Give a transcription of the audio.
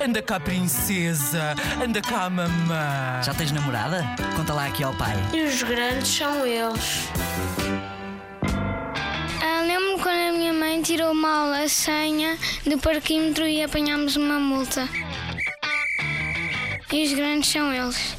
Anda cá, princesa. Anda cá, mamã. Já tens namorada? Conta lá aqui ao pai. E os grandes são eles. Ah, Lembro-me quando a minha mãe tirou mal a senha do parquímetro e apanhámos uma multa. E os grandes são eles.